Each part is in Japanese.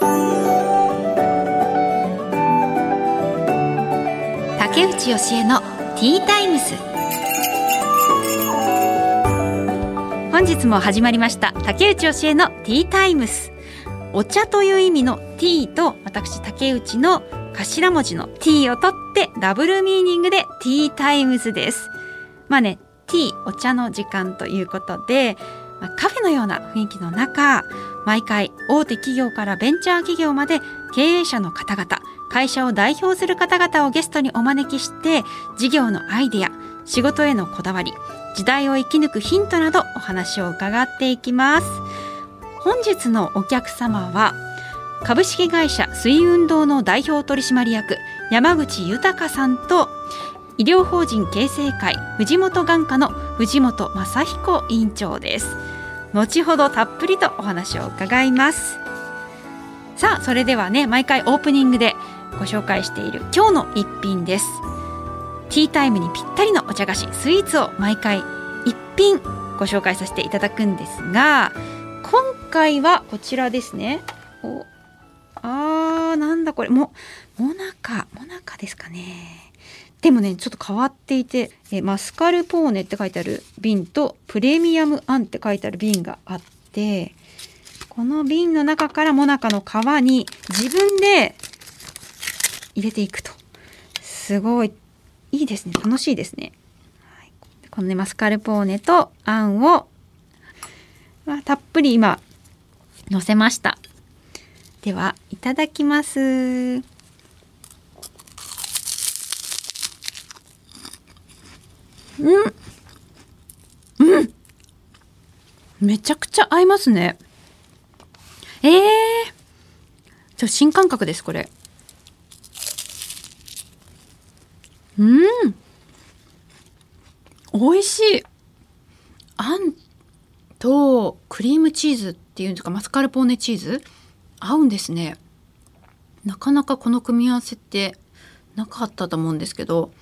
竹内義恵のティータイムス。本日も始まりました竹内義恵のティータイムス。お茶という意味のティーと私竹内の頭文字の t を取ってダブルミーニングでティータイムズです。まあねティーお茶の時間ということで、まあ、カフェのような雰囲気の中毎回大手企業からベンチャー企業まで経営者の方々会社を代表する方々をゲストにお招きして事業のアイデア仕事へのこだわり時代を生き抜くヒントなどお話を伺っていきます。本日のお客様は株式会社水運動の代表取締役山口豊さんと医療法人形成会藤本眼科の藤本正彦委員長です。後ほどたっぷりとお話を伺います。さあそれではね毎回オープニングでご紹介している今日の一品です。ティータイムにぴったりのお茶菓子スイーツを毎回一品ご紹介させていただくんですが今回はこちらですね。おあーなんだこれ。ももなかもなかですかね。でもねちょっと変わっていてえマスカルポーネって書いてある瓶とプレミアムアンって書いてある瓶があってこの瓶の中からもなかの皮に自分で入れていくと。すごいいいですね。楽しいですね、はい、このねマスカルポーネとあんを、たっぷり今のせました。ではいただきます。うん。うん。めちゃくちゃ合いますね。ええー、ちょ新感覚ですこれ。うん。美味しい。あんとクリームチーズっていうんですかマスカルポーネチーズ？合うんですね。なかなかこの組み合わせってなかったと思うんですけど。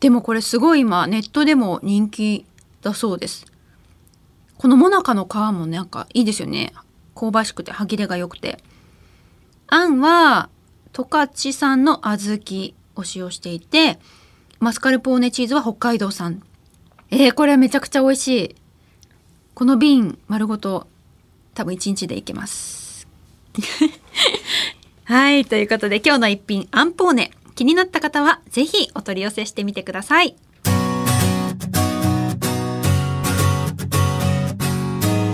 でもこれすごい今ネットでも人気だそうです。このもなかの皮もなんかいいですよね。香ばしくて歯切れが良くて。あんは十勝産の小豆を使用していてマスカルポーネチーズは北海道産。えー、これめちゃくちゃ美味しい。この瓶丸ごと多分1日でいけます。はいということで今日の一品アンポーネ気になった方はぜひお取り寄せしてみてください。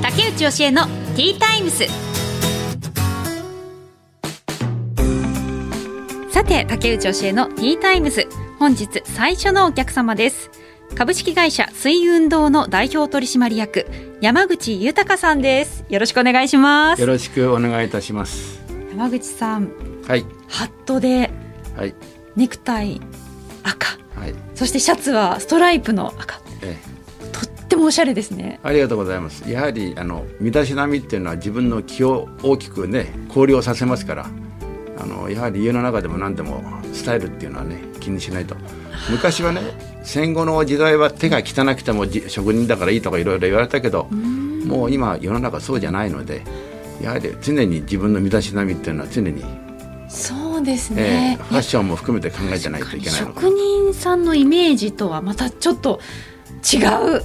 竹内義恵のティータイムス。さて竹内義恵のティータイムス。本日最初のお客様です。株式会社水運動の代表取締役山口豊さんです。よろしくお願いします。よろしくお願いいたします。山口さんはい。ハットで。はいネクタイ赤。はい。そしてシャツはストライプの赤。えとってもおしゃれですね。ありがとうございます。やはりあの身だしなみっていうのは自分の気を大きくね考慮させますからあのやはり家の中でも何でもスタイルっていうのはね気にしないと。昔はね戦後の時代は手が汚くても職人だからいいとかいろいろ言われたけどもう今世の中そうじゃないのでやはり常に自分の身だしなみっていうのは常にそうですね、えー、ファッションも含めて考えてないといけないの職人さんのイメージとはまたちょっと違う。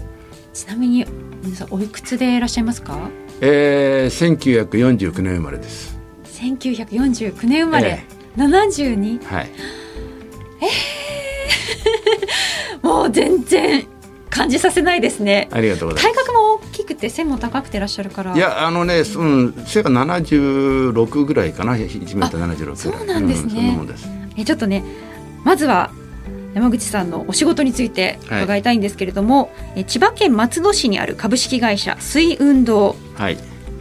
ちなみに皆さんおいくつでいらっしゃいますか？えー、1949年生まれです。1949年生まれ、えー、72はい。えー、もう全然感じさせないですね。ありがとうございます。体格もくて背も高くてらっしゃるから。いやあのね、うん、背が76ぐらいかな。1メートル76ぐらいそうなんですね、うん、そえちょっとねまずは山口さんのお仕事について伺いたいんですけれども、はい、千葉県松戸市にある株式会社水運動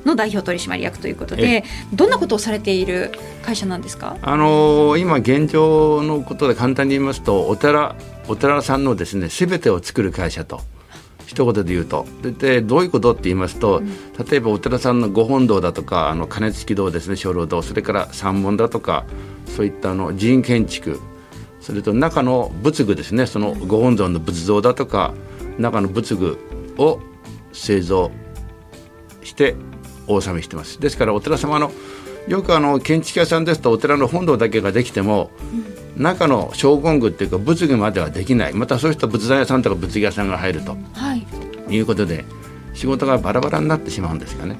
の代表取締役ということで、はい、どんなことをされている会社なんですか、あのー、今現状のことで簡単に言いますとお寺お寺さんのですね全てを作る会社と。一言で言うと。ででどういうことって言いますと、うん、例えばお寺さんの御本堂だとかあの鐘付き堂ですね鐘楼堂。それから三門だとかそういったあの寺院建築。それと中の仏具ですね。そのご本尊の仏像だとか中の仏具を製造してお納めしてます。ですからお寺様のよくあの建築屋さんですとお寺の本堂だけができても、うん、中の将軍具っていうか仏具まではできない。またそういう人仏壇屋さんとか仏具屋さんが入ると、はい、いうことで仕事がバラバラになってしまうんですがね。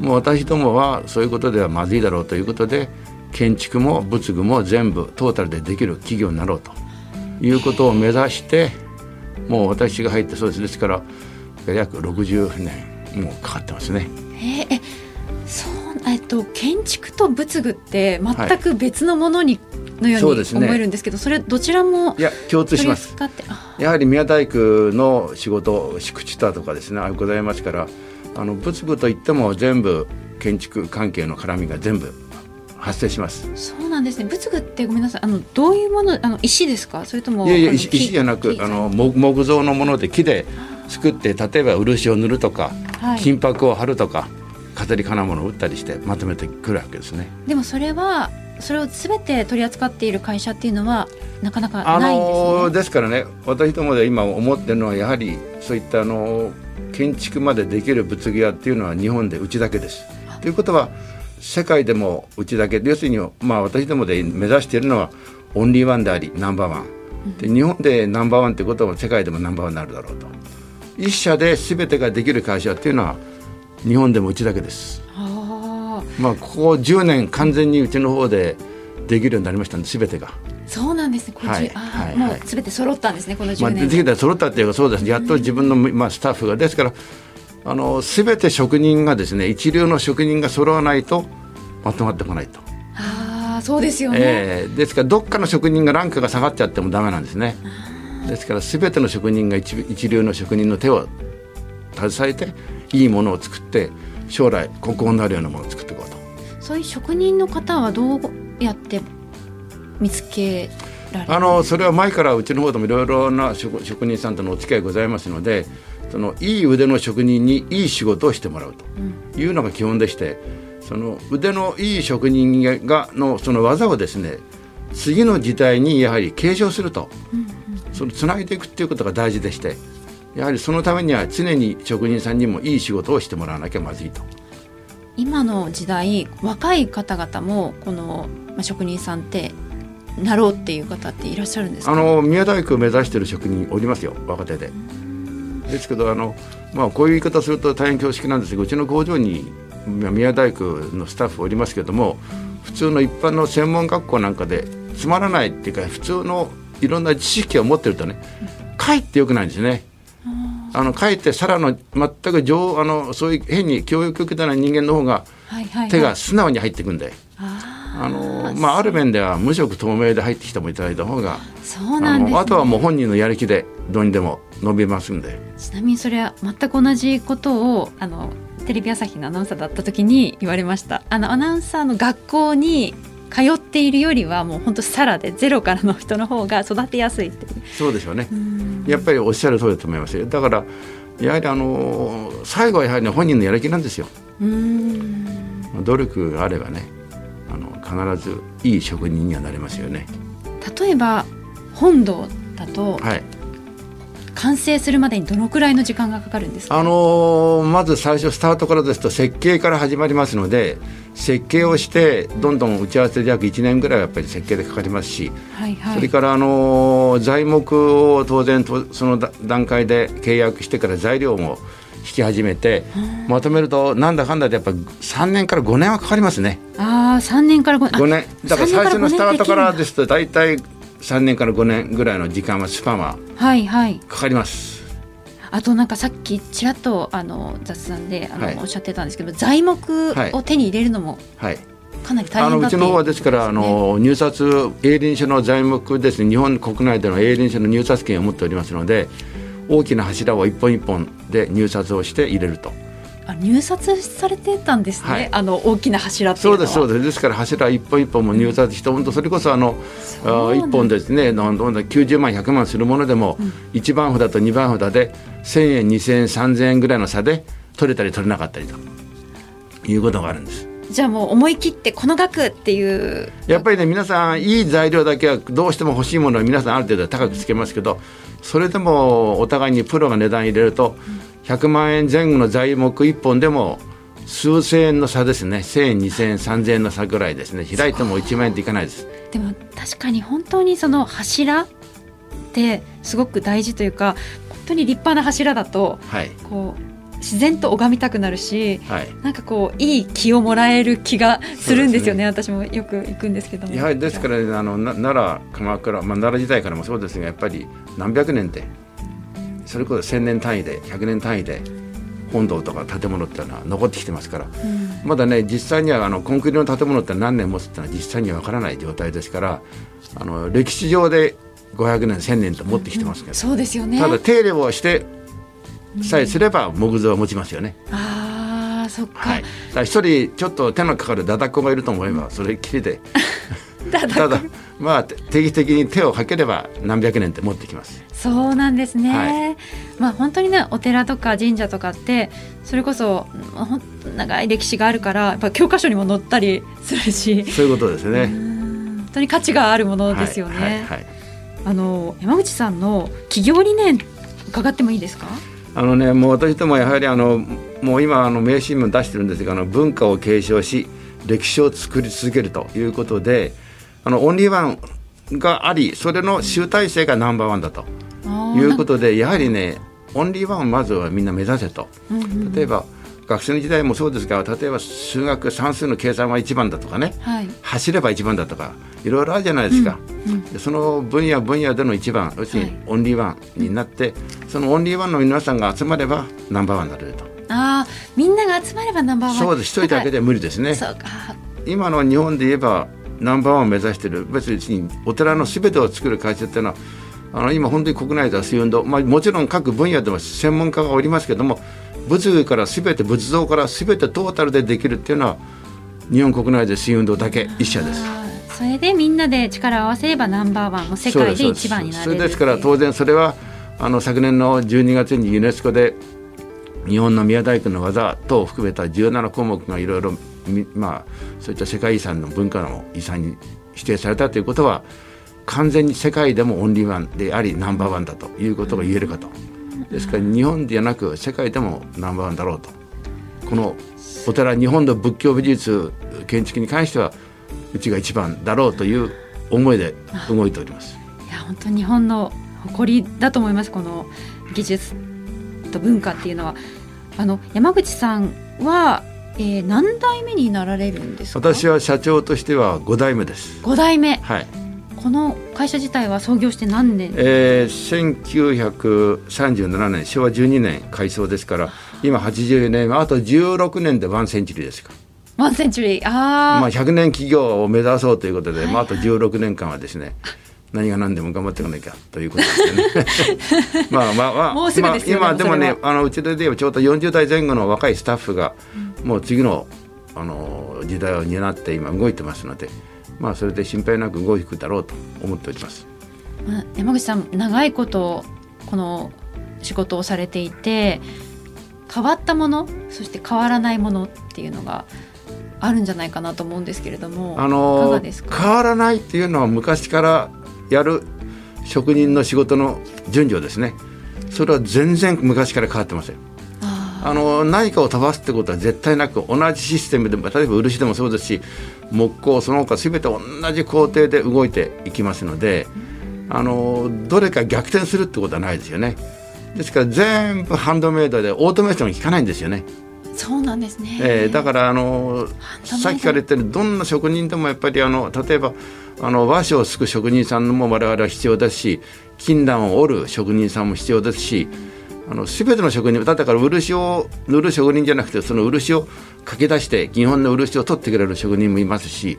もう私どもはそういうことではまずいだろうということで建築も仏具も全部トータルでできる企業になろうと。いうことを目指してもう私が入ってそうです。ですから約60年もうかかってますね。ええっと建築と仏具って全く別のものに、のように思えるんですけど、それどちらもいや共通します。やはり宮大工の仕事敷地だとかですねございますからあの仏具といっても全部建築関係の絡みが全部発生します。そうなんですね。仏具ってごめんなさい。あのどういうものあの石ですか？それともいやいや石石じゃなくあの木造のもので木で作って例えば漆を塗るとか、はい、金箔を貼るとか飾り金物を打ったりしてまとめてくるわけですね。でもそれはそれをすべて取り扱っている会社っていうのはなかなかないんです、ね、あのですからね私どもで今思ってるのはやはりそういったあの建築までできる仏具屋っていうのは日本でうちだけです。ということは世界でもうちだけ要するに、まあ、私どもで目指しているのはオンリーワンでありナンバーワン。で日本でナンバーワンということは世界でもナンバーワンになるだろうと。一社で全てができる会社っていうのは日本でもうちだけです。まあ、ここ10年完全にうちの方でできるようになりましたんで全てが。そうなんですね。はい、はい、もうすべて揃ったんですね。この10年。まあ、できた揃ったっていうかそうです。やっと自分のまあスタッフがですからあのすべて職人がですね一流の職人が揃わないとまとまってこないと。ああそうですよね。えー、ですからどっかの職人がランクが下がっちゃってもダメなんですね。ですからすべての職人が一一流の職人の手を携えていいものを作って将来国宝になるようなものを作っていこうと。そういう職人の方はどうやって見つけあのそれは前からうちの方でもいろいろな職職人さんとのお付き合いございますのでそのいい腕の職人にいい仕事をしてもらうというのが基本でして、その腕のいい職人がのその技をですね次の時代にやはり継承すると、そのつないでいくっていうことが大事でしてやはりそのためには常に職人さんにもいい仕事をしてもらわなきゃまずいと。今の時代若い方々もこの、まあ、職人さんってなろうっていう方っていらっしゃるんですあの宮大工を目指している職人おりますよ若手で。ですけどあの、まあ、こういう言い方すると大変恐縮なんですがうちの工場に宮大工のスタッフおりますけども普通の一般の専門学校なんかでつまらないっていうか普通のいろんな知識を持ってるとねかえってよくないんですね。あのかえってさらの全く上あのそういう変に教育受けた人間の方が手が素直に入っていくんで。はいはいはいあのまあ、ある面では無色透明で入ってきてもいただいた方がそうなんです、ね、あとはもう本人のやる気でどうにでも伸びますんで。ちなみにそれは全く同じことをあのテレビ朝日のアナウンサーだった時に言われました。あのアナウンサーの学校に通っているよりはもう本当さらでゼロからの人の方が育てやすいってそうでしょうねやっぱりおっしゃる通りだと思いますよ。だからやはりあの最後はやはり、ね、本人のやる気なんですよ。努力があればね必ずいい職人にはなれますよね。例えば本堂だと、はい、完成するまでにどのくらいの時間がかかるんですか、あのー、まず最初スタートからですと設計から始まりますので設計をしてどんどん打ち合わせで約1年ぐらいはやっぱり設計でかかりますし、はいはい、それから、あのー、材木を当然とその段階で契約してから材料も引き始めて、まとめるとなんだかんだでやっぱ3年から5年はかかりますね。ああ3年から5年 ,5 年。だから最初のスタートからですと大体3年から5年ぐらいの時間はスパンはかかります。はいはいあとなんかさっきちらっとあの雑談であの、はい、おっしゃってたんですけど材木を手に入れるのも、はい、かなり大変だあのうちの方はですから、あの入札営林書の材木ですね。日本国内での営林書の入札権を持っておりますので大きな柱を一本一本で入札をして入れると。あ入札されてたんですね、はい、あの大きな柱っていうそうですそうです。ですから柱一本一本も入札して、うん、本当それこそあの一本ですね。90万100万するものでも、うん、1番札と2番札で1000円2000円3000円ぐらいの差で取れたり取れなかったりと。いうことがあるんです。じゃあもう思い切ってこの額っていう。やっぱりね皆さんいい材料だけはどうしても欲しいものは皆さんある程度高くつけますけどそれでもお互いにプロが値段入れると100万円前後の材木1本でも数千円の差ですね。1000円2000円3000円の差ぐらいですね。開いても1万円っていかないです。でも確かに本当にその柱ってすごく大事というか本当に立派な柱だと、はい、こう自然と拝みたくなるし、はい、なんかこういい気をもらえる気がするんですよね、ね私もよく行くんですけども。やはりですから、ね、あの奈良、鎌倉、まあ、奈良時代からもそうですが、やっぱり何百年で、それこそ千年単位で、百年単位で、本堂とか建物っていうのは残ってきてますから、うん、まだね、実際にはあのコンクリの建物って何年持つっていうのは実際には分からない状態ですから、あの歴史上で500年、1000年と持ってきてますけど、うん、そうですよねただ手入れをしてさえすれば木造は持ちますよね。ああそっか。はい、一人ちょっと手のかかるだだっこがいると思えばそれっきりで。ただまあ定期的に手をかければ何百年って持ってきます。そうなんですね。はい、まあ本当にねお寺とか神社とかってそれこそ長い歴史があるからやっぱ教科書にも載ったりするし。そういうことですね。本当に価値があるものですよね。はいはいはい、あの山口さんの企業理念伺ってもいいですか？あのね、もう私どもやはりあのもう今あの名刺も出してるんですがあの文化を継承し歴史を作り続けるということであのオンリーワンがありそれの集大成がナンバーワンだということでやはりねオンリーワンをまずはみんな目指せと。例えば学生の時代もそうですが例えば数学算数の計算は一番だとかね、はい、走れば一番だとかいろいろあるじゃないですか、うんうん、その分野分野での一番要するにオンリーワンになって、はい、そのオンリーワンの皆さんが集まればナンバーワンになれると。ああみんなが集まればナンバーワン。そうです。一人だけでは無理ですね。今の日本で言えばナンバーワンを目指している。別にお寺のすべてを作る会社っていうのはあの今本当に国内ではそういう運動、まあ、もちろん各分野でも専門家がおりますけども仏具からすべて仏像からすべてトータルでできるっていうのは日本国内で水運動だけ一社です。それでみんなで力を合わせればナンバーワンも世界で一番になるそれですから当然それはあの昨年の12月にユネスコで日本の宮大工の技等を含めた17項目がいろいろまあそういった世界遺産の文化の遺産に指定されたということは完全に世界でもオンリーワンでありナンバーワンだということが言えるかと。ですから日本ではなく世界でもナンバーワンだろうと。このお寺日本の仏教美術建築に関してはうちが一番だろうという思いで動いております。いや本当に日本の誇りだと思います。この技術と文化っていうのは。あの山口さんは、えー、何代目になられるんですか？私は社長としては5代目です。5代目。はいこの会社自体は創業して何年？えー、1937年昭和12年改装ですから今80年あと16年でワンセンチュリーですかワンセンチュリー？あ、まあ、100年企業を目指そうということで、はいはい、まあ、あと16年間はですね何が何でも頑張っていかなきゃということですよね。まあまあまあ、もうすぐですよね、まあ、今でもねあのうちで言えばちょうど40代前後の若いスタッフが、もう次のあの時代を担って今動いてますので。まあ、それで心配なく動くだろうと思っております。山口さん長いことこの仕事をされていて変わったものそして変わらないものっていうのがあるんじゃないかなと思うんですけれどもあの変わらないっていうのは昔からやる職人の仕事の順序ですね。それは全然昔から変わってません。あの何かを飛ばすってことは絶対なく同じシステムでも例えば漆でもそうですし木工その他すべて同じ工程で動いていきますのであのどれか逆転するってことはないですよね。ですから全部ハンドメイドでオートメーション効かないんですよね。そうなんですね、えー、だからあのさっきから言ったようにどんな職人でもやっぱりあの例えばあの和紙をすく職人さんも我々は必要ですし金丹を織る職人さんも必要ですしあの全ての職人だから漆を塗る職人じゃなくてその漆をかけ出して日本の漆を取ってくれる職人もいますし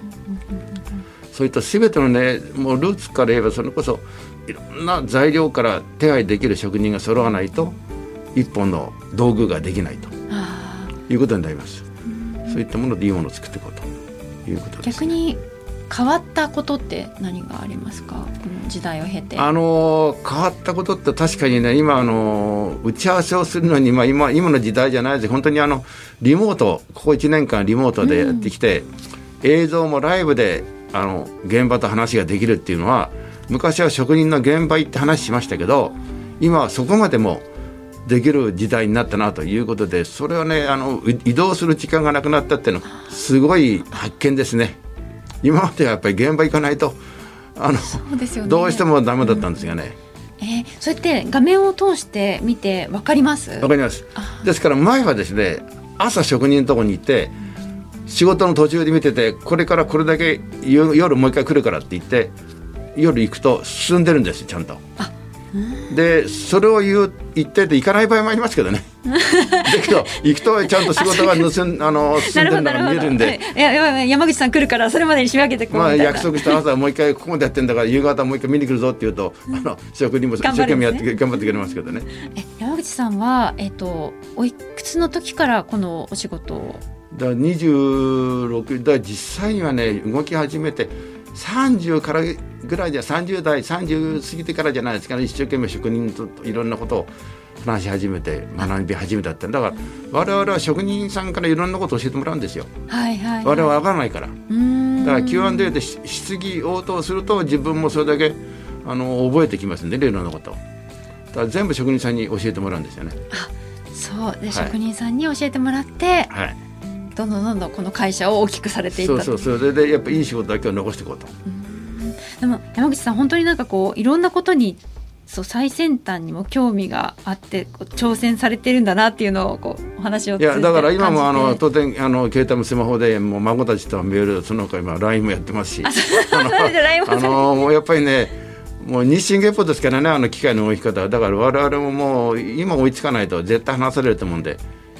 そういった全てのねもうルーツから言えばそれこそいろんな材料から手配できる職人が揃わないと一本の道具ができないということになります。そういったものでいいものを作っていこうということです、ね、逆に変わったことって何がありますか？時代を経て。あの変わったことって確かにね今あの打ち合わせをするのに、まあ、今今の時代じゃないです。本当にあのリモートここ1年間リモートでやってきて、うん、映像もライブであの現場と話ができるっていうのは昔は職人の現場行って話しましたけど今はそこまでもできる時代になったなということでそれはねあの移動する時間がなくなったっていうのはすごい発見ですね今まではやっぱり現場行かないとあの、ね、どうしてもダメだったんですがね、うん、えー、そうやって画面を通して見て分かります？分かります。ですから前はですね朝職人のところに行って仕事の途中で見ててこれからこれだけ夜もう一回来るからって言って夜行くと進んでるんですちゃんと。でそれを言う言ってて行かない場合もありますけどね。だけど行くとちゃんと仕事が盗ん あの進んでるのが見えるんで。い。や山口さん来るからそれまでに仕分けてまあ約束した朝もう一回ここまでやってんだから夕方もう一回見に来るぞって言うと、うん、あの職人も一生懸命やって、ね、頑張ってくれますけどね。え山口さんはえっ、ー、とおいくつの時からこのお仕事を？だから26だ実際にはね動き始めて30からぐらいじゃ30代30過ぎてからじゃないですかね。一生懸命職人といろんなことを話し始めて学び始めたってだ。から我々は職人さんからいろんなことを教えてもらうんですよ、はいはい、はい、我々は分からないから。だから Q&A で質疑応答すると自分もそれだけあの覚えてきますんでいろんなことだから全部職人さんに教えてもらうんですよね。あそう。で、はい、職人さんに教えてもらって、はいどんどんどんどんこの会社を大きくされていったそうそうそれでやっぱいい仕事だけを残していこうと。でも山口さん本当になんかこういろんなことにそう最先端にも興味があって挑戦されてるんだなっていうのをこうお話をいやだから今もあの当然あの携帯もスマホでもう孫たちとメールその他今 LINE もやってますし。あのもうやっぱりねもう日進月歩ですからね。あの機械の動き方。だから我々ももう今追いつかないと絶対話されると思うんで。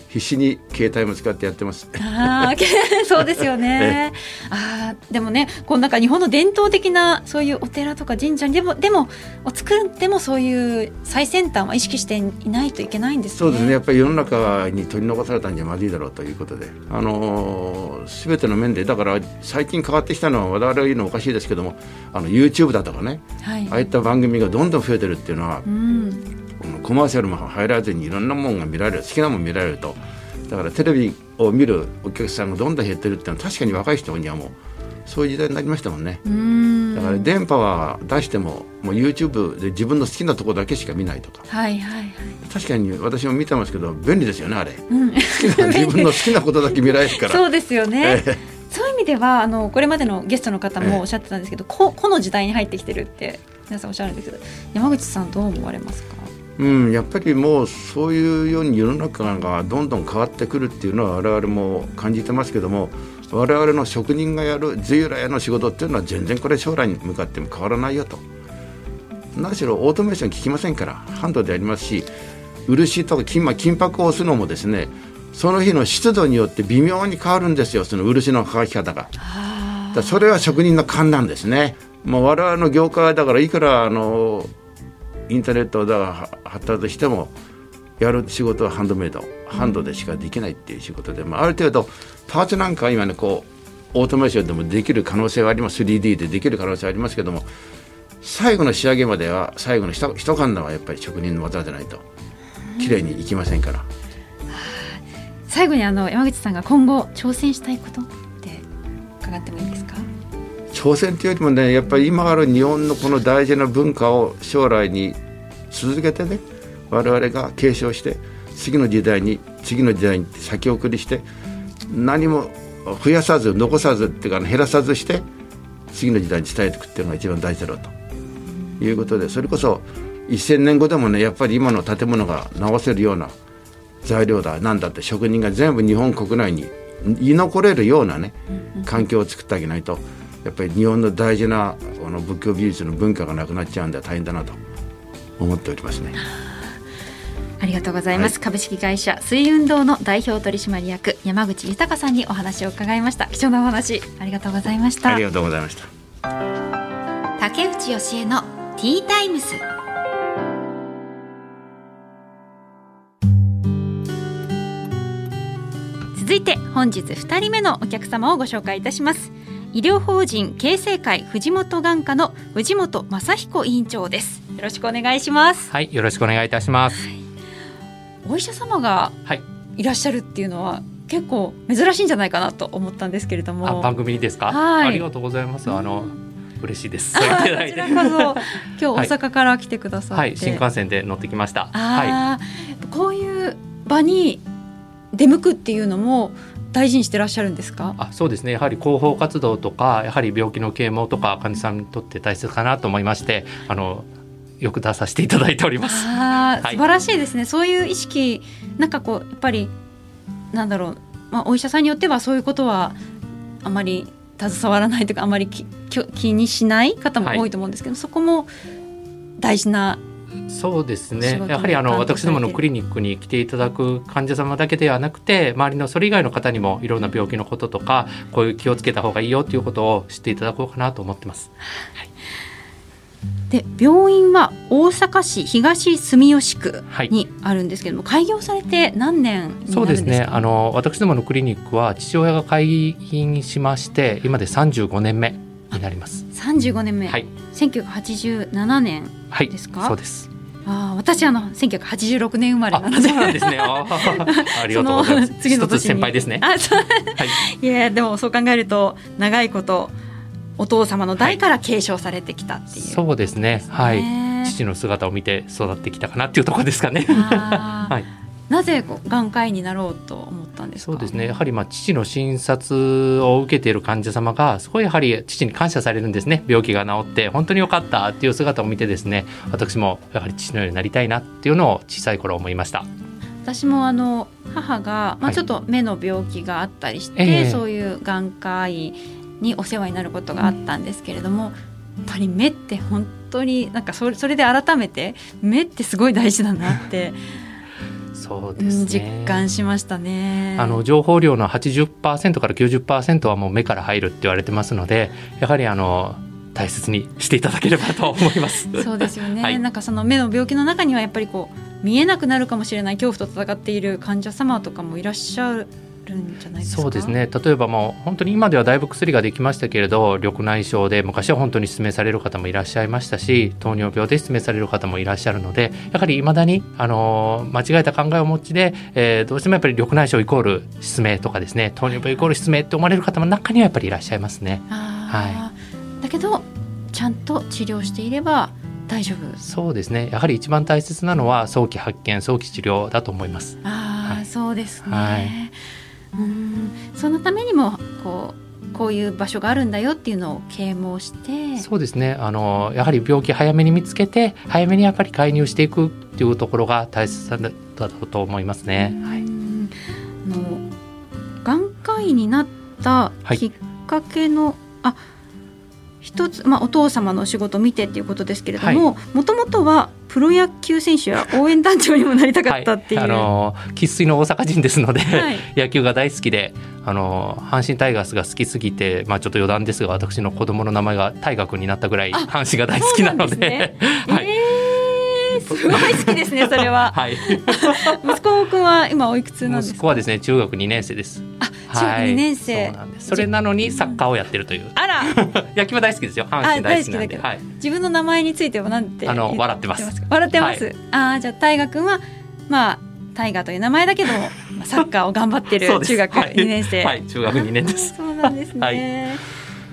必死に携帯も使ってやってます。あ そうですよね。あでもね、こうなんか日本の伝統的なそういうお寺とか神社にでもでもを作るでもそういう最先端は意識していないといけないんです、ね、そうですね。やっぱり世の中に取り残されたんじゃまずいだろうということで、あのす、べての面でだから最近変わってきたのは我々言うのおかしいですけども、あの YouTube だとかね、はい、ああいった番組がどんどん増えてるっていうのは。うんコマーシャルも入らずにいろんなものが見られる好きなもの見られると。だからテレビを見るお客さんがどんどん減ってるっていうのは確かに若い人にはもうそういう時代になりましたもんねだから電波は出してももう YouTube で自分の好きなところだけしか見ないとか、はいはいはい、確かに私も見てますけど便利ですよねあれ、うん、自分の好きなことだけ見られるから。そうですよね、えー、そういう意味ではあのこれまでのゲストの方もおっしゃってたんですけど、えー、ここの時代に入ってきてるって皆さんおっしゃるんですけど山口さんどう思われますか？うん、やっぱりもうそういうように世の中がどんどん変わってくるっていうのは我々も感じてますけども我々の職人がやる従来の仕事っていうのは全然これ将来に向かっても変わらないよと何しろオートメーション効きませんからハンドでありますし漆とか金,、まあ、金箔を押すのもですねその日の湿度によって微妙に変わるんですよその漆の乾き方が。だそれは職人の勘なんですね。もう我々の業界だからいくらあのインターネットが発達してもやる仕事はハンドメイドハンドでしかできないっていう仕事で、まあ、ある程度パーツなんかは今ねこうオートメーションでもできる可能性はあります。3D でできる可能性はありますけども最後の仕上げまでは最後の一一カンナはやっぱり職人の技じゃないと綺麗にいきませんから。最後にあの山口さんが今後挑戦したいことって伺ってもいいですか？挑戦というよりもねやっぱり今ある日本のこの大事な文化を将来に続けてね我々が継承して次の時代に次の時代に先送りして何も増やさず残さずっていうか減らさずして次の時代に伝えていくっていうのが一番大事だろうということでそれこそ1,000年後でもねやっぱり今の建物が直せるような材料だなんだって職人が全部日本国内に居残れるようなね環境を作ってあげないと。やっぱり日本の大事なこの仏教美術の文化がなくなっちゃうんで大変だなと思っておりますね。ありがとうございます、はい、株式会社水運動の代表取締役山口豊さんにお話を伺いました。貴重なお話ありがとうございました。ありがとうございました。竹内義恵のティータイムス続いて本日2人目のお客様をご紹介いたします医療法人形成会藤本眼科の藤本正彦委員長です。よろしくお願いします。はいよろしくお願いいたします、はい、お医者様がい。らっしゃるっていうのは、結構珍しいんじゃないかなと思ったんですけれども。番組にですか、はい、ありがとうございます。あの嬉しいです。こちらこそ。今日大阪から来てくださって、はい、新幹線で乗ってきました。はい。こういう場に出向くっていうのも大事にしてらっしゃるんですか？あそうですね。やはり広報活動とかやはり病気の啓蒙とか患者さんにとって大切かなと思いましてあのよく出させていただいております。はい。あー素晴らしいですね、そういう意識なんかこうやっぱりなんだろう、まあ、お医者さんによってはそういうことはあまり携わらないというかあまり気にしない方も多いと思うんですけど、そこも大事なそうですね。やはりあの私どものクリニックに来ていただく患者様だけではなくて周りのそれ以外の方にもいろんな病気のこととかこういう気をつけた方がいいよということを知っていただこうかなと思ってます。で病院は大阪市東住吉区はい。にあるんですけども、開業されて何年になるんですか？そうですね。あの私どものクリニックは父親が開院しまして今で35年目になります。35年目、はい、1987年はい、ですか？そうです。あー私あの1986年生まれなのであそうなんですね。あー ありがとうございます。その次の年先輩ですね。あそうはい。いやでもそう考えると長いことお父様の代から継承されてきたっていう、そうですね。はい。ね父の姿を見て育ってきたかなっていうところですかね。はい。なぜ眼科医になろうと思ったんですか？そうですね。やはりまあ父の診察を受けている患者様がすごいやはり父に感謝されるんですね。病気が治って本当に良かったっていう姿を見てですね、私もやはり父のようになりたいなっていうのを小さい頃思いました。私もあの母が、まあ、はいちょっと目の病気があったりして、ええそういう眼科医にお世話になることがあったんですけれども、やっぱり目って本当になんかそれそれで改めて目ってすごい大事だなって、そううんですね。実感しましたね。あの情報量の80%から90%はもう目から入るって言われてますのでやはりあの大切にしていただければと思います。そうですよね、はいなんかその目の病気の中にはやっぱりこう見えなくなるかもしれない恐怖と戦っている患者様とかもいらっしゃるんじゃないですか？そうですね。例えばもう本当に今ではだいぶ薬ができましたけれど緑内障で昔は本当に失明される方もいらっしゃいましたし糖尿病で失明される方もいらっしゃるのでやはりいまだに、あの間違えた考えをお持ちで、えーどうしてもやっぱり緑内障イコール失明とかですね糖尿病イコール失明って思われる方も中にはやっぱりいらっしゃいますね。あー。だけどちゃんと治療していれば大丈夫。そうですね。やはり一番大切なのは早期発見早期治療だと思います。ああ、はい。そうですね、はいうん。そのためにもこうこういう場所があるんだよっていうのを啓蒙して。そうですね。あのやはり病気早めに見つけて早めにやっぱり介入していくっていうところが大切だと思いますね。はい。うんあの眼科医になったはい。きっかけの、あ一つ、まあ、お父様のお仕事を見てっていうことですけれどももともとはプロ野球選手や応援団長にもなりたかったっていう。はい、あの生粋の大阪人ですので、はい 野球が大好きであの阪神タイガースが好きすぎて、まあ、ちょっと余談ですが私の子供の名前が大河君になったぐらいあ阪神が大好きなのでね はい、えー、すごい好きですねそれは。はい、息子くんは今おいくつなんですか？息子はですね中学2年生です。中学二年生。はいそれなのにサッカーをやってるという。あら、野球は大好きですよ。阪神大好きなんで。はい、自分の名前についてはなんてあの言笑ってます。か笑ってます？ああ、じゃあ大河君はまあ大河という名前だけども、まあサッカーを頑張ってる中学はい2年生。はい。中学2年です。そうなんですね。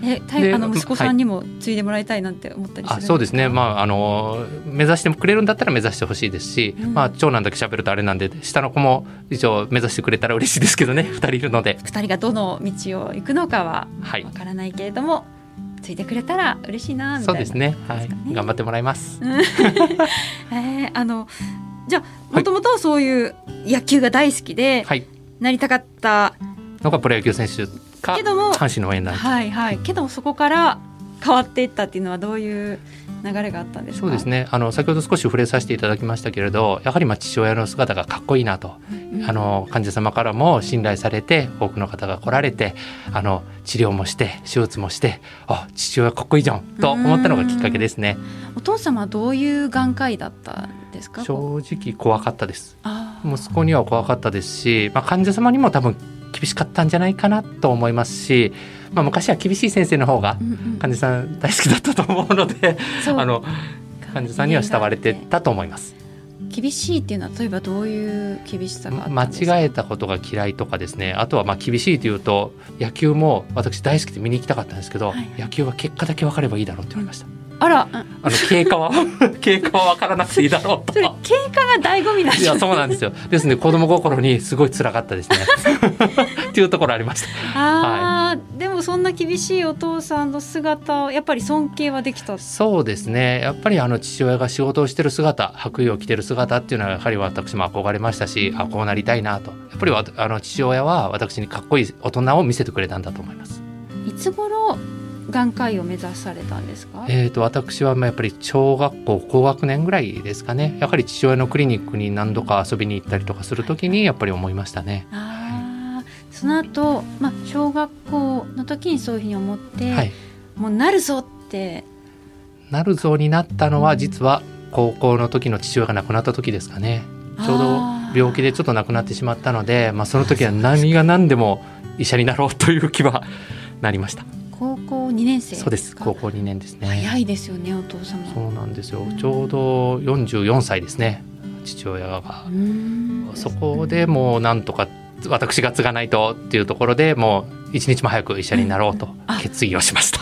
はいえ、大であの息子さんにも継いでもらいたいなんて思ったりするんあそうですね、あ、まあ、あの目指してくれるんだったら目指してほしいですし、うん。まあ、長男だけ喋るとあれなんで下の子も一応目指してくれたら嬉しいですけどね 2人いるので、二人がどの道を行くのかははい。わ、からないけれども、継いでくれたら嬉しいなみたいうですね,、はい。頑張ってもらいます。えーあのじゃあもともとそういう野球が大好きではい、なりたかった。のがプロ野球選手かけども阪神の応援団はいはい。けどそこから変わっていったっていうのはどういう流れがあったんですか？そうですね。あの先ほど少し触れさせていただきましたけれどやはりまあ父親の姿がかっこいいなと、あの患者様からも信頼されて多くの方が来られてあの治療もして手術もしてあ父親かっこいいじゃんと思ったのがきっかけですね。お父様はどういう眼科医だったんですか？正直怖かったです。息子には怖かったですし、まあ、患者様にも多分厳しかったんじゃないかなと思いますし、まあ、昔は厳しい先生の方がうんうん。患者さん大好きだったと思うのでそう。あの患者さんには慕われてたと思います。厳しいっていうのは例えばどういう厳しさが間違えたことが嫌いとかですね。あとはまあ厳しいというと野球も私大好きで見に行きたかったんですけど、はい野球は結果だけ分かればいいだろうって言われました、うんあの経過は 経過は分からなくていいだろうと。それ経過が醍醐味なんいじゃやそうなんですよ。ですね子供心にすごい辛かったですね。っていうところありました。あー、でもそんな厳しいお父さんの姿をやっぱり尊敬はできた。そうですね。やっぱりあの父親が仕事をしてる姿白衣を着てる姿っていうのはやはり私も憧れましたしあこうなりたいなと。やっぱりわあの父親は私にかっこいい大人を見せてくれたんだと思います。いつ頃眼科医を目指されたんですか？えー、と私はまあやっぱり小学校高学年ぐらいですかね。やはり父親のクリニックに何度か遊びに行ったりとかする時にやっぱり思いましたね。あー。その後、まあ小学校の時にそういうふうに思って、はい、もうなるぞって。なるぞうになったのは実は高校の時の父親が亡くなった時ですかね。ちょうど病気でちょっと亡くなってしまったので、まあ、その時は何が何でも医者になろうという気はなりました2年生そうです。か高校2年ですね。早いですよねお父様。そうなんですよ。うんちょうど44歳ですね父親が。うーん。そこでもうなんとか私が継がないとっていうところでもう一日も早く医者になろうとあ。決意をしました。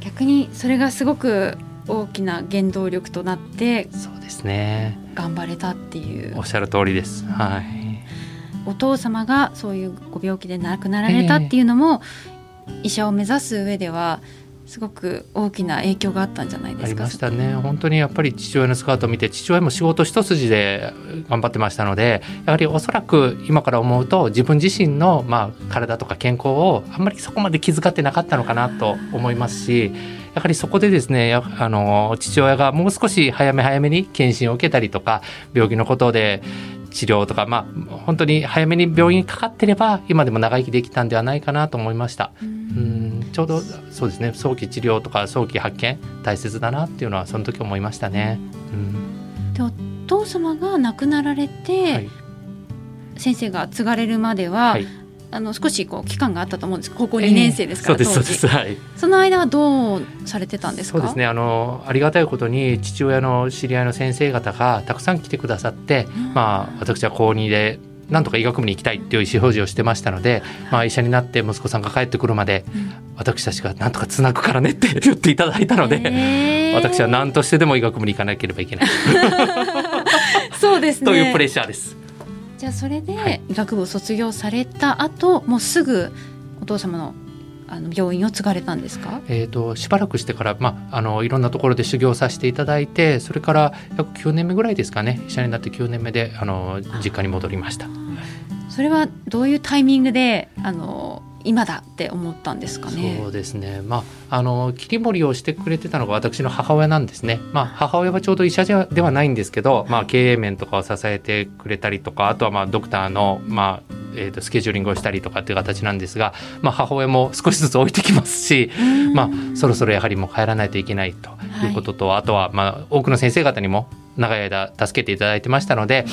逆にそれがすごく大きな原動力となってそうですね。頑張れたっていう。おっしゃる通りです。はい。お父様がそういうご病気で亡くなられたっていうのも、医者を目指す上ではすごく大きな影響があったんじゃないですか？ありましたね。本当にやっぱり父親の姿を見て父親も仕事一筋で頑張ってましたのでやはりおそらく今から思うと自分自身のまあ体とか健康をあんまりそこまで気遣ってなかったのかなと思いますしやはりそこでですねあの父親がもう少し早め早めに検診を受けたりとか病気のことで治療とかまあ本当に早めに病院にかかってれば今でも長生きできたんではないかなと思いました。うんうんちょうどそうですね早期治療とか早期発見大切だなっていうのはその時思いましたね。うんでお父様が亡くなられて、はい先生が継がれるまでは、はいあの少しこう期間があったと思うんです。高校2年生ですから、そうですそうです。はい。その間はどうされてたんですか？そうですね。あのありがたいことに父親の知り合いの先生方がたくさん来てくださって、うん。まあ私は高2でなんとか医学部に行きたいっていう意思表示をしてましたので、まあ、医者になって息子さんが帰ってくるまでうん。私たちがなんとかつなぐからねって言っていただいたので、へー私は何としてでも医学部に行かなければいけない。そうですね。というプレッシャーです。じゃあそれではい。医学部を卒業された後もうすぐお父様のあの病院を継がれたんですか？えー、としばらくしてから、まあ、あのいろんなところで修行させていただいてそれから約9年目ぐらいですかね。医者になって9年目であの実家に戻りました。それはどういうタイミングであの今だって思ったんですかね。そうですね、まあ、あの切り盛りをしてくれてたのが私の母親なんですね、まあ、母親はちょうど医者じゃではないんですけど、まあ、経営面とかを支えてくれたりとかあとはまあドクターの、まあえー、とスケジューリングをしたりとかっていう形なんですが、まあ、母親も少しずつ置いてきますし、うん。まあ、そろそろやはりもう帰らないといけないということと、あとはまあ多くの先生方にも長い間助けていただいてましたので、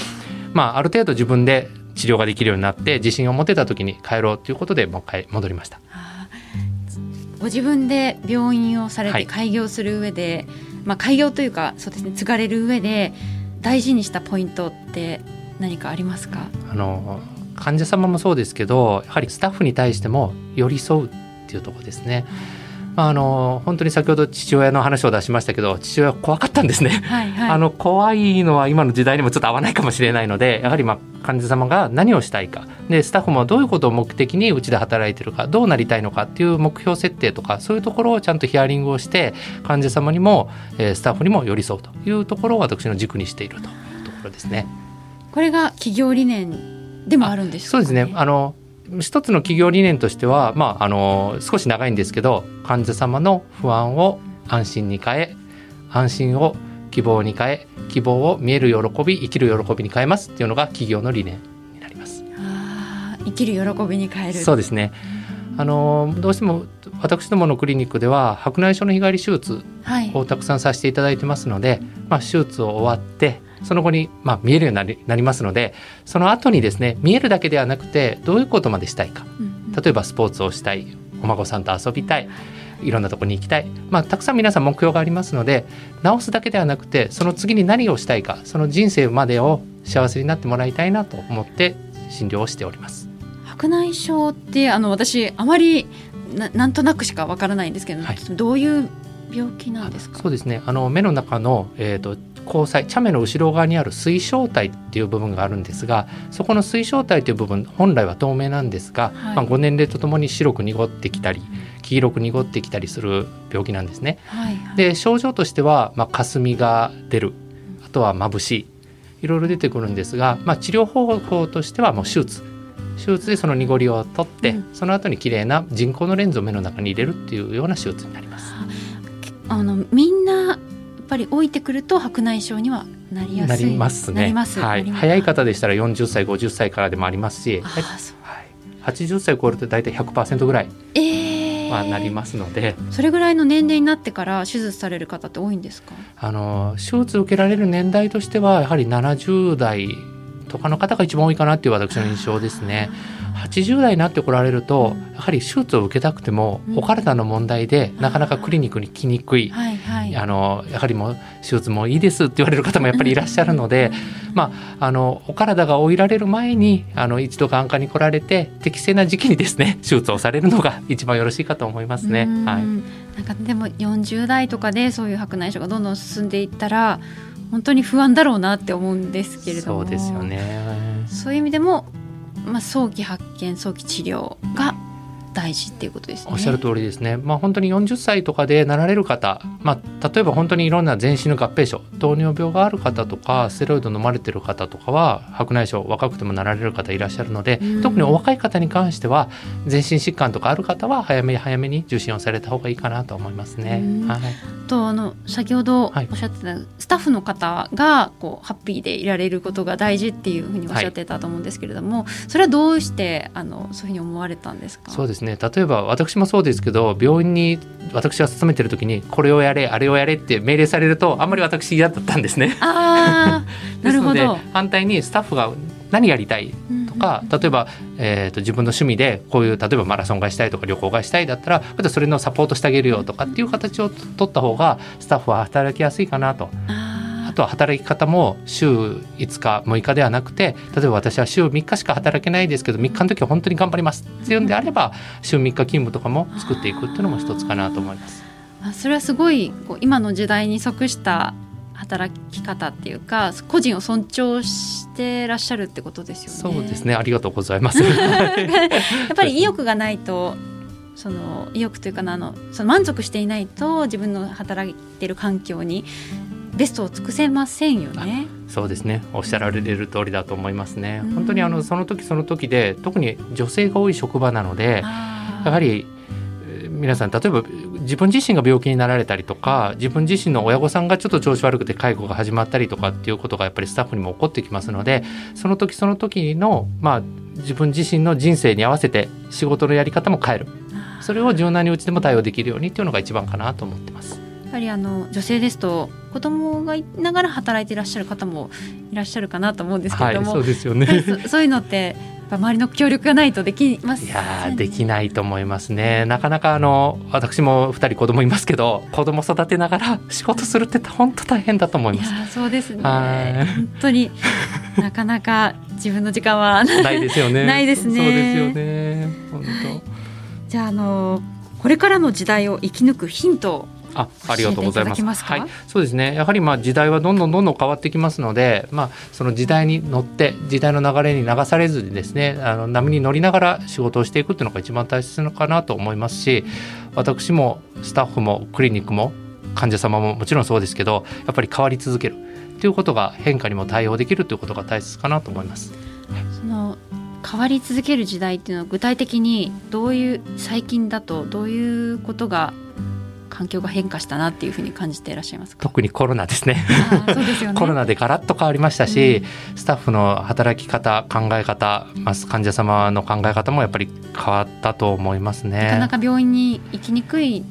まあ、ある程度自分で治療ができるようになって自信を持てた時に帰ろうということでもう帰戻りました。ご自分で病院をされはいて開業する上で、まあ開業というかそうですね継がれる上で大事にしたポイントって何かありますか？あの患者様もそうですけどやはりスタッフに対しても寄り添うっていうところですね。まあ、あの本当に先ほど父親の話を出しましたけど父親は怖かったんですね。はいはいあの怖いのは今の時代にもちょっと合わないかもしれないのでやはりまあ患者様が何をしたいかでスタッフもどういうことを目的にうちで働いてるかどうなりたいのかっていう目標設定とかそういうところをちゃんとヒアリングをして患者様にも、えースタッフにも寄り添うというところを私の軸にしているというところですね。これが企業理念でもあるんですか、そうですねあの一つの企業理念としては、まあ、あの少し長いんですけど患者様の不安を安心に変え安心を希望に変え希望を見える喜び生きる喜びに変えますっていうのが企業の理念になります。あー生きる喜びに変える。そうですね。あのどうしても私どものクリニックでは白内障の日帰り手術はい。をたくさんさせていただいてますので、まあ、手術を終わってその後に、まあ、見えるようになりなりますのでその後にですね見えるだけではなくてどういうことまでしたいか。例えばスポーツをしたいお孫さんと遊びたい、いろんなところに行きたい、まあ、たくさん皆さん目標がありますので治すだけではなくてその次に何をしたいかその人生までを幸せになってもらいたいなと思って診療をしております。白内障ってあの私あまりななんとなくしかわからないんですけど、はい。どういう病気なんですか？そうですね。あの目の中の、えー、と交際茶目の後ろ側にある水晶体っていう部分があるんですがそこの水晶体という部分本来は透明なんですが、はいまあ、ご年齢とともに白く濁ってきたり黄色く濁ってきたりする病気なんですね。はいはいで症状としては、まあ、霞が出るあとは眩しいいろいろ出てくるんですが、まあ、治療方法としてはもう手術手術でその濁りを取って、うんその後に綺麗な人工のレンズを目の中に入れるっていうような手術になります。あのみんなぱり老いてくると白内障にはなりやすい。なりますね。はい、早い方でしたら40歳、50歳からでもありますし、あーそうはい、80歳を超えると大体100%ぐらいえー。はなりますので、それぐらいの年齢になってから手術される方って多いんですか？あの手術を受けられる年代としてはやはり70代とかの方が一番多いかなっていう私の印象ですね。80代になってこられるとやはり手術を受けたくても、うん。お体の問題でなかなかクリニックに来にくい。はいはい。あのやはりもう手術もいいですって言われる方もやっぱりいらっしゃるので、まあ、あのお体が老いられる前にあの一度眼科に来られて適正な時期にですね 手術をされるのが一番よろしいかと思いますね。うん。はい、なんかでも40代とかでそういう白内障がどんどん進んでいったら本当に不安だろうなって思うんですけれども。そうですよね。そういう意味でも、まあ、早期発見早期治療が大事っていうことですね。おっしゃる通りですね、まあ、本当に40歳とかでなられる方、まあ、例えば本当にいろんな全身の合併症糖尿病がある方とかステロイド飲まれてる方とかは白内障若くてもなられる方いらっしゃるので、うん。特にお若い方に関しては全身疾患とかある方は早め早めに受診をされた方がいいかなと思いますね。うん。はい。とあの先ほどはい。おっしゃってた、スタッフの方がこうハッピーでいられることが大事っていうふうにおっしゃってたと思うんですけれども、それはどうしてあのそういうふうに思われたんですか？そうですね例えば私もそうですけど病院に私が勤めてる時にこれをやれあれをやれって命令されるとあんまり私嫌だったんですね。なるほですのど。で反対にスタッフが何やりたいとか例えば、えー、と自分の趣味でこういう例えばマラソンがしたいとか旅行がしたいだったらまたそれのサポートしてあげるよとかっていう形を取った方がスタッフは働きやすいかなととは働き方も週5日6日ではなくて例えば私は週3日しか働けないですけど3日の時は本当に頑張りますっていうんであれば週3日勤務とかも作っていくっていうのも一つかなと思います。あそれはすごいこう今の時代に即した働き方っていうか個人を尊重してらっしゃるってことですよね。そうですねありがとうございます。やっぱり意欲がないとその意欲というかなあのその満足していないと自分の働いてる環境にベストを尽くせませんよね。そうですね。おっしゃられる通りだと思いますね。うん。本当にあのその時その時で特に女性が多い職場なのでやはりえー皆さん例えば自分自身が病気になられたりとか自分自身の親御さんがちょっと調子悪くて介護が始まったりとかっていうことがやっぱりスタッフにも起こってきますのでその時その時のまあ自分自身の人生に合わせて仕事のやり方も変える。それを柔軟にうちでも対応できるようにっていうのが一番かなと思ってます。やっぱりあの女性ですと子供がいながら働いていらっしゃる方もいらっしゃるかなと思うんですけれども、そうですよやっぱりそ そういうのってやっぱ周りの協力がないとできますいやーできないと思いますね。なかなかあの私も2人子供いますけど子供育てながら仕事するって本当大変だと思います。そうですねはい本当になかなか自分の時間はないですよね。ないですねそうですよね。本じゃああのこれからの時代を生き抜くヒント。あ、ありがとうございます。はい、そうですね。やはりまあ時代はどんどんどんどん変わってきますので、まあその時代に乗って時代の流れに流されずにですね、あの波に乗りながら仕事をしていくっていうのが一番大切なのかなと思いますし、私もスタッフもクリニックも患者様ももちろんそうですけど、やっぱり変わり続けるっていうことが変化にも対応できるということが大切かなと思います。その変わり続ける時代っていうのは具体的にどういう最近だとどういうことが環境が変化したなっていうふうに感じていらっしゃいますか？特にコロナですね。ね。コロナでガラッと変わりましたし、スタッフの働き方考え方、まあ、患者様の考え方もやっぱり変わったと思いますね。なかなか病院に行きにくい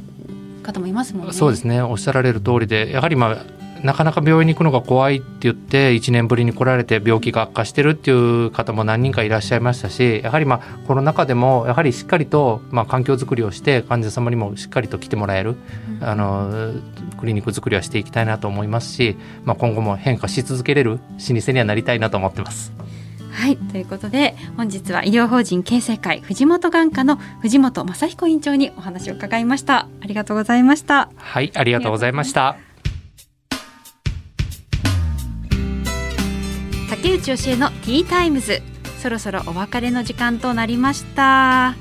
方もいますもんね。そうですねおっしゃられる通りでやはりまあなかなか病院に行くのが怖いって言って1年ぶりに来られて病気が悪化してるっていう方も何人かいらっしゃいましたしやはりまあコロナ禍でもやはりしっかりとまあ環境づくりをして患者様にもしっかりと来てもらえる、うん、あのクリニックづくりはしていきたいなと思いますし、まあ、今後も変化し続けれる老舗にはなりたいなと思ってます。はいということで本日は医療法人形成会藤本眼科の藤本正彦院長にお話を伺いました。ありがとうございました。はいありがとうございました竹内教えのティータイムズ。そろそろお別れの時間となりました。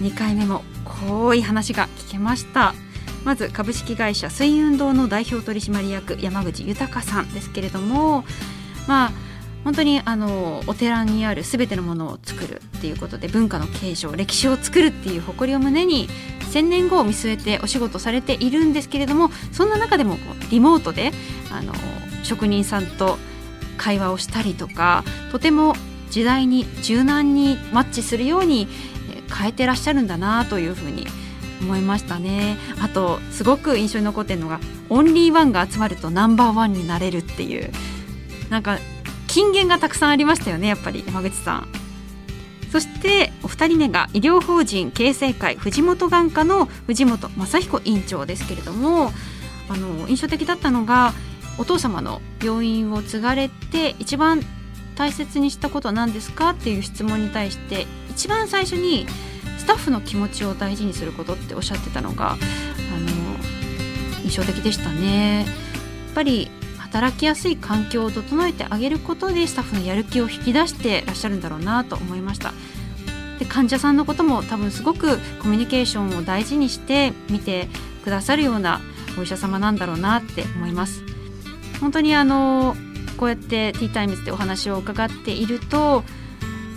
2回目も濃い話が聞けました。まず株式会社水運動の代表取締役山口豊さんですけれどもまあ本当にあのお寺にある全てのものを作るっていうことで文化の継承歴史を作るっていう誇りを胸に1,000年後を見据えてお仕事されているんですけれどもそんな中でもリモートであの職人さんと会話をしたりとかとても時代に柔軟にマッチするように変えてらっしゃるんだなというふうに思いましたね。あとすごく印象に残ってるのがオンリーワンが集まるとナンバーワンになれるっていうなんか金言がたくさんありましたよねやっぱり山口さん。そしてお二人目が医療法人形成会藤本眼科の藤本正彦院長ですけれどもあの印象的だったのがお父様の病院を継がれて一番大切にしたことは何ですかっていう質問に対して一番最初にスタッフの気持ちを大事にすることっておっしゃってたのがあの印象的でしたね。やっぱり働きやすい環境を整えてあげることでスタッフのやる気を引き出してらっしゃるんだろうなと思いましたで患者さんのことも多分すごくコミュニケーションを大事にして見てくださるようなお医者様なんだろうなって思います本当にあのこうやってティータイムズでお話を伺っていると、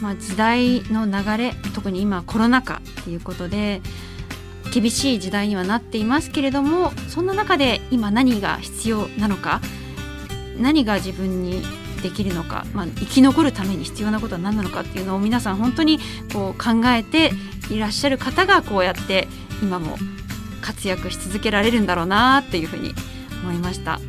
まあ、時代の流れ特に今コロナ禍っていうことで厳しい時代にはなっていますけれどもそんな中で今何が必要なのか何が自分にできるのか、まあ、生き残るために必要なことは何なのかっていうのを皆さん本当にこう考えていらっしゃる方がこうやって今も活躍し続けられるんだろうなっていうふうに思いました。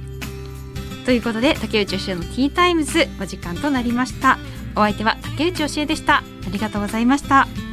ということで竹内教えのティータイムズお時間となりました。お相手は竹内教えでした。ありがとうございました。